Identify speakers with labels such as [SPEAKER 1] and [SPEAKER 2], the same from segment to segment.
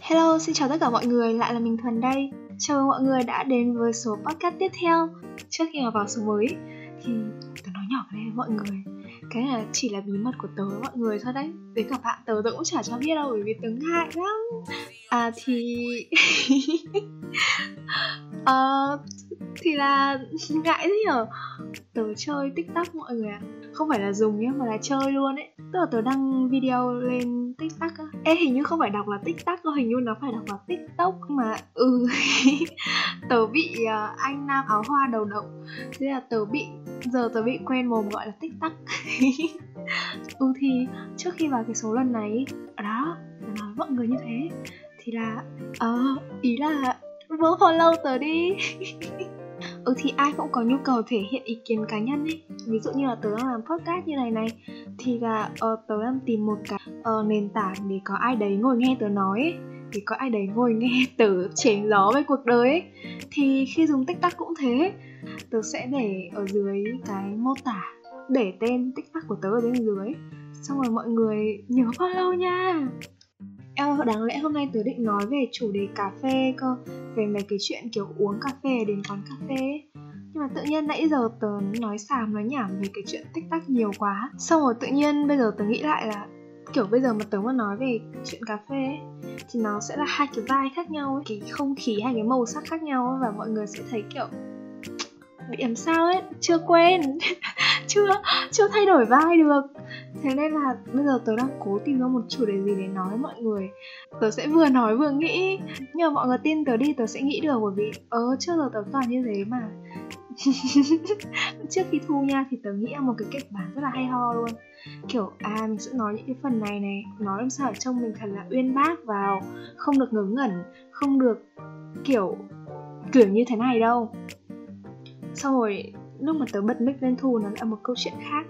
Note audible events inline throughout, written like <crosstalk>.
[SPEAKER 1] Hello, xin chào tất cả mọi người, lại là mình Thuần đây. Chào mừng mọi người đã đến với số podcast tiếp theo. Trước khi mà vào số mới thì tớ nói nhỏ với mọi người. Cái này chỉ là bí mật của tớ với mọi người thôi đấy. Với cả bạn tớ tớ cũng chả cho biết đâu bởi vì tớ ngại lắm. À thì... uh, <laughs> thì là <laughs> ngại thế nhở? Tớ chơi tiktok mọi người ạ. Không phải là dùng nhá mà là chơi luôn ấy. Tức là tớ đăng video lên tiktok á. Ê hình như không phải đọc là tiktok đâu Hình như nó phải đọc là tiktok mà Ừ. <laughs> Tớ bị uh, anh nam áo hoa đầu động Thế là tớ bị Giờ tớ bị quen mồm gọi là tiktok. <laughs> Ừ thì trước khi vào cái số lần này Đó Tớ nói mọi người như thế Thì là Ờ uh, ý là Vô follow tớ đi. <laughs> ừ thì ai cũng có nhu cầu thể hiện ý kiến cá nhân ấy. Ví dụ như là tớ đang làm podcast như này này thì là uh, tớ đang tìm một cái uh, nền tảng để có ai đấy ngồi nghe tớ nói ấy thì có ai đấy ngồi nghe <laughs> tớ chém gió về cuộc đời ấy. Thì khi dùng tiktok cũng thế tớ sẽ để ở dưới cái mô tả để tên tiktok của tớ ở bên dưới xong rồi mọi người nhớ follow nha. À, đáng lẽ hôm nay tớ định nói về chủ đề cà phê cơ Về mấy cái chuyện kiểu uống cà phê đến quán cà phê ấy. Nhưng mà tự nhiên nãy giờ tớ nói xàm nói nhảm về cái chuyện tích tắc nhiều quá. Xong rồi tự nhiên bây giờ tớ nghĩ lại là Kiểu bây giờ mà tớ mà nói về chuyện cà phê ấy, Thì nó sẽ là hai cái vai khác nhau ấy. Cái không khí hay cái màu sắc khác nhau ấy, Và mọi người sẽ thấy kiểu bị làm sao ấy chưa quen <laughs> chưa chưa thay đổi vai được thế nên là bây giờ tớ đang cố tìm ra một chủ đề gì để nói với mọi người. Tớ sẽ vừa nói vừa nghĩ. Nhưng mà mọi người tin tớ đi, tớ sẽ nghĩ được, bởi vì ờ trước giờ tớ toàn như thế mà. <laughs> Trước khi thu nha, thì tớ nghĩ là một cái kịch bản rất là hay ho luôn. Kiểu à mình sẽ nói những cái phần này này. Nói làm sao ở trong mình thật là uyên bác vào, không được ngớ ngẩn, không được, kiểu kiểu như thế này đâu. Xong rồi, lúc mà tớ bật mic lên thu nó là một câu chuyện khác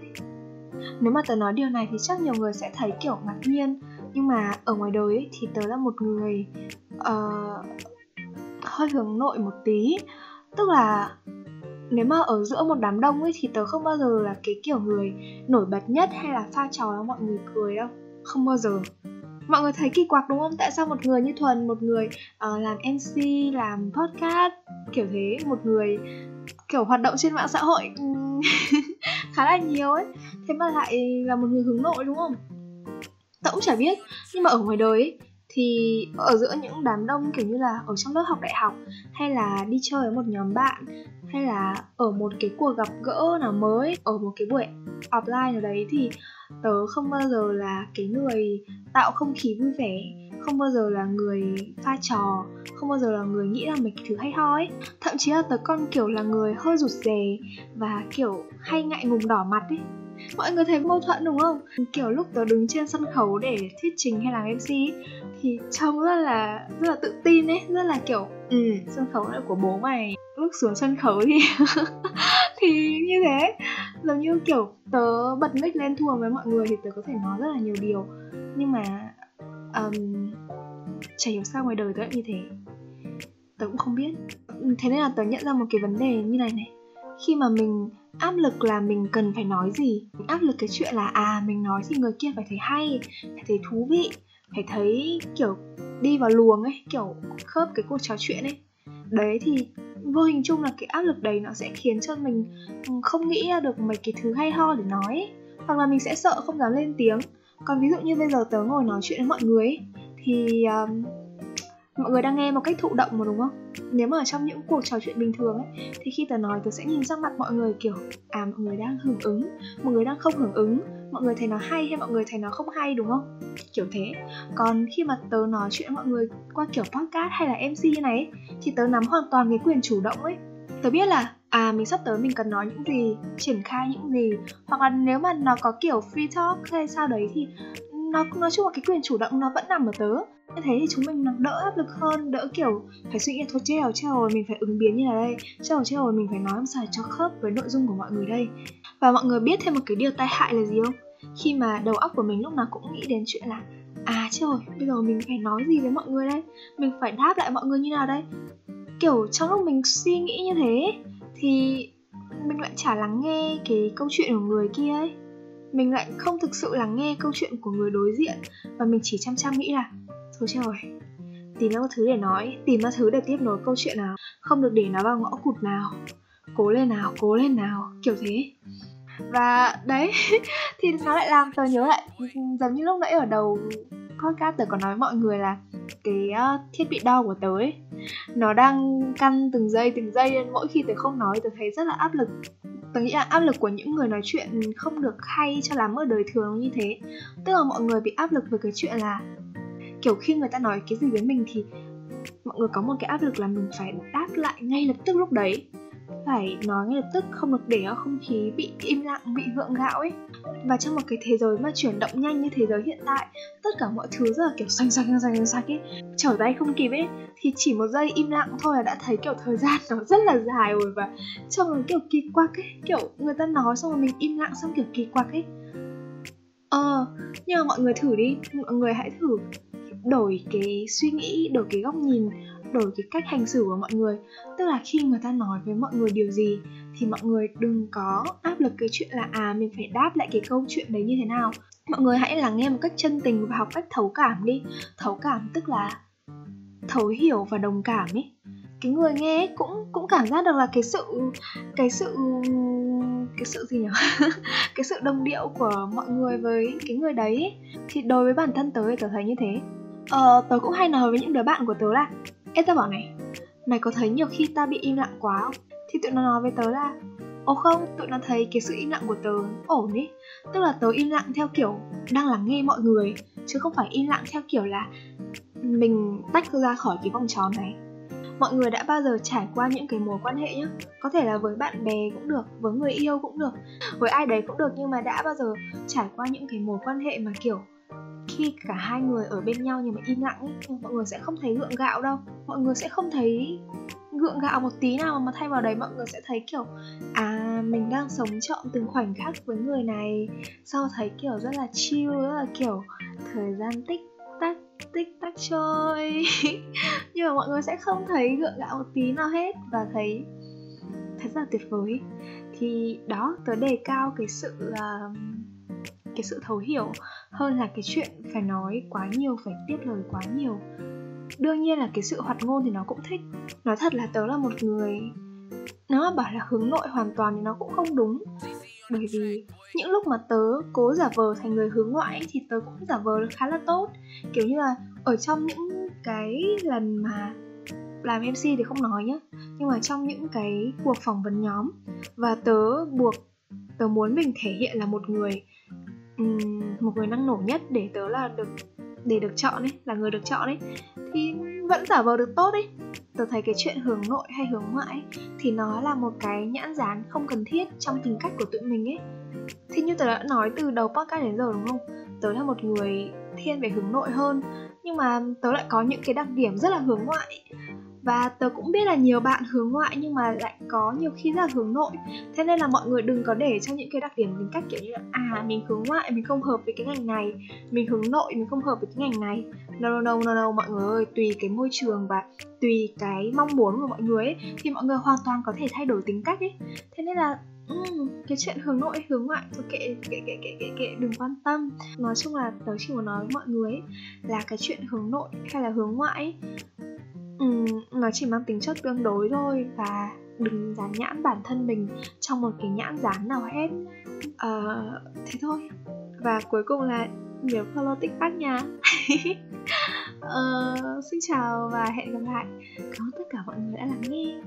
[SPEAKER 1] nếu mà tớ nói điều này thì chắc nhiều người sẽ thấy kiểu ngạc nhiên. Nhưng mà ở ngoài đời ấy, thì tớ là một người uh, hơi hướng nội một tí. Tức là nếu mà ở giữa một đám đông ấy thì tớ không bao giờ là cái kiểu người nổi bật nhất hay là pha trò cho mọi người cười đâu. Không bao giờ. Mọi người thấy kỳ quặc đúng không? Tại sao một người như thuần một người uh, làm mc làm podcast kiểu thế một người kiểu hoạt động trên mạng xã hội? <laughs> khá là nhiều ấy. Thế mà lại là một người hướng nội đúng không? Tớ cũng chả biết. Nhưng mà ở ngoài đời ấy, thì ở giữa những đám đông kiểu như là ở trong lớp học đại học hay là đi chơi với một nhóm bạn hay là ở một cái cuộc gặp gỡ nào mới ở một cái buổi offline ở đấy thì tớ không bao giờ là cái người tạo không khí vui vẻ không bao giờ là người pha trò không bao giờ là người nghĩ ra mình thứ hay ho ấy. Thậm chí là tớ con kiểu là người hơi rụt rè và kiểu hay ngại ngùng đỏ mặt ấy. Mọi người thấy mâu thuẫn đúng không? Kiểu lúc tớ đứng trên sân khấu để thuyết trình hay làm mc ấy, thì trông rất là rất là tự tin ấy rất là kiểu ừ sân khấu là của bố mày lúc xuống sân khấu thì <laughs> thì như thế giống như kiểu tớ bật mic lên thua với mọi người thì tớ có thể nói rất là nhiều điều. Nhưng mà um, chả hiểu sao ngoài đời tớ lại như thế. Tớ cũng không biết. Thế nên là tớ nhận ra một cái vấn đề như này này. Khi mà mình áp lực là mình cần phải nói gì? Mình áp lực cái chuyện là à mình nói thì người kia phải thấy hay phải thấy thú vị phải thấy kiểu đi vào luồng ấy kiểu khớp cái cuộc trò chuyện ấy. Đấy thì vô hình chung là cái áp lực đấy nó sẽ khiến cho mình ừ, không nghĩ ra được mấy cái thứ hay ho để nói ấy. hoặc là mình sẽ sợ không dám lên tiếng còn ví dụ như bây giờ tớ ngồi nói chuyện với mọi người ấy, thì um, mọi người đang nghe một cách thụ động mà đúng không nếu mà ở trong những cuộc trò chuyện bình thường ấy thì khi tớ nói tớ sẽ nhìn sang mặt mọi người kiểu à mọi người đang hưởng ứng mọi người đang không hưởng ứng mọi người thấy nó hay hay mọi người thấy nó không hay đúng không? Kiểu thế. Còn khi mà tớ nói chuyện với mọi người qua kiểu podcast hay là mc như này ấy, thì tớ nắm hoàn toàn cái quyền chủ động ấy. Tớ biết là à mình sắp tới mình cần nói những gì triển khai những gì hoặc là nếu mà nó có kiểu free talk hay sao đấy thì nó nói chung là cái quyền chủ động nó vẫn nằm ở tớ như thế thì chúng mình đỡ áp lực hơn, đỡ kiểu phải suy nghĩ thôi treo treo rồi, mình phải ứng biến như là đây treo treo rồi, mình phải nói làm sao cho khớp với nội dung của mọi người đây. Và mọi người biết thêm một cái điều tai hại là gì không? Khi mà đầu óc của mình lúc nào cũng nghĩ đến chuyện là à trời bây giờ mình phải nói gì với mọi người đây? Mình phải đáp lại mọi người như nào đây? Kiểu trong lúc mình suy nghĩ như thế thì mình lại chả lắng nghe cái câu chuyện của người kia ấy. Mình lại không thực sự lắng nghe câu chuyện của người đối diện và mình chỉ chăm chăm nghĩ là Ôi trời tìm ra một thứ để nói, tìm ra thứ để tiếp nối câu chuyện nào. Không được để nó vào ngõ cụt nào. Cố lên nào, cố lên nào. Kiểu thế. Và đấy, <laughs> thì nó lại làm tớ nhớ lại, giống như lúc nãy ở đầu podcast tớ có nói với mọi người là cái ờ, thiết bị đo của tớ ấy, nó đang căn từng giây từng giây nên mỗi khi tớ không nói, tớ thấy rất là áp lực. Tớ nghĩ là áp lực của những người nói chuyện không được hay cho lắm ở đời thường như thế. Tức là mọi người bị áp lực về cái chuyện là kiểu khi người ta nói cái gì với mình thì mọi người có một cái áp lực là mình phải đáp lại ngay lập tức lúc đấy. Phải nói ngay lập tức, không được để không khí bị im lặng, bị gượng gạo ấy. Và trong một cái thế giới mà chuyển động nhanh như thế giới hiện tại, tất cả mọi thứ rất là kiểu xanh xanh xanh xanh ấy, trở tay không kịp ấy, thì chỉ một giây im lặng thôi là đã thấy kiểu thời gian nó rất là dài rồi và trông kiểu kỳ quặc ấy. Kiểu người ta nói xong rồi mình im lặng xong kiểu kỳ quặc ấy. Ờ nhưng mà mọi người thử đi, mọi người hãy thử đổi cái suy nghĩ, đổi cái góc nhìn, đổi cái cách hành xử của mọi người. Tức là khi người ta nói với mọi người điều gì, thì mọi người đừng có áp lực cái chuyện là à mình phải đáp lại cái câu chuyện đấy như thế nào. Mọi người hãy lắng nghe một cách chân tình và học cách thấu cảm đi. Thấu cảm tức là thấu hiểu và đồng cảm ấy. Cái người nghe cũng cũng cảm giác được là cái sự cái sự cái sự gì nhỉ? <laughs> Cái sự đồng điệu của mọi người với cái người đấy ấy. thì đối với bản thân tớ thì tớ thấy như thế ờ, tớ cũng hay nói với những đứa bạn của tớ là Ê tao bảo này Mày có thấy nhiều khi ta bị im lặng quá không? Thì tụi nó nói với tớ là Ồ không, tụi nó thấy cái sự im lặng của tớ ổn ý Tức là tớ im lặng theo kiểu đang lắng nghe mọi người Chứ không phải im lặng theo kiểu là Mình tách ra khỏi cái vòng tròn này. Mọi người đã bao giờ trải qua những cái mối quan hệ nhá? Có thể là với bạn bè cũng được, với người yêu cũng được Với ai đấy cũng được nhưng mà đã bao giờ trải qua những cái mối quan hệ mà kiểu khi cả hai người ở bên nhau nhưng mà im lặng ấy, mọi người sẽ không thấy gượng gạo đâu. Mọi người sẽ không thấy gượng gạo một tí nào mà thay vào đấy mọi người sẽ thấy kiểu à mình đang sống trọn từng khoảnh khắc với người này. Sau thấy kiểu rất là chill rất là kiểu thời gian tích tắc tích tắc trôi. <laughs> Nhưng mà mọi người sẽ không thấy gượng gạo một tí nào hết và thấy thật rất là tuyệt vời. Thì đó tớ đề cao cái sự uh, cái sự thấu hiểu hơn là cái chuyện phải nói quá nhiều, phải tiếp lời quá nhiều. Đương nhiên là cái sự hoạt ngôn thì nó cũng thích. Nói thật là tớ là một người, nếu mà bảo là hướng nội hoàn toàn thì nó cũng không đúng. Bởi vì những lúc mà tớ cố giả vờ thành người hướng ngoại thì tớ cũng giả vờ được khá là tốt. Kiểu như là ở trong những cái lần mà làm mc thì không nói nhá, nhưng mà trong những cái cuộc phỏng vấn nhóm và tớ buộc, tớ muốn mình thể hiện là một người một người năng nổ nhất để tớ là được để được chọn ấy là người được chọn ấy thì vẫn giả vờ được tốt ấy. Tớ thấy cái chuyện hướng nội hay hướng ngoại ấy, thì nó là một cái nhãn dán không cần thiết trong tính cách của tụi mình ấy. Thì như tớ đã nói từ đầu podcast đến giờ đúng không? Tớ là một người thiên về hướng nội hơn nhưng mà tớ lại có những cái đặc điểm rất là hướng ngoại và tớ cũng biết là nhiều bạn hướng ngoại nhưng mà lại có nhiều khi rất là hướng nội. Thế nên là mọi người đừng có để cho những cái đặc điểm tính cách kiểu như là à mình hướng ngoại mình không hợp với cái ngành này mình hướng nội mình không hợp với cái ngành này. No no no no, no mọi người ơi tùy cái môi trường và tùy cái mong muốn của mọi người ấy thì mọi người hoàn toàn có thể thay đổi tính cách ấy. Thế nên là um, cái chuyện hướng nội hướng ngoại thôi kệ kệ kệ kệ kệ kệ đừng quan tâm. Nói chung là tớ chỉ muốn nói với mọi người ấy, là cái chuyện hướng nội hay là hướng ngoại ấy, um, nó chỉ mang tính chất tương đối thôi và đừng dán nhãn bản thân mình trong một cái nhãn dán nào hết. Uh, thế thôi. Và cuối cùng là nhớ follow tiktok nha uh, xin chào và hẹn gặp lại. Cảm ơn tất cả mọi người đã lắng nghe.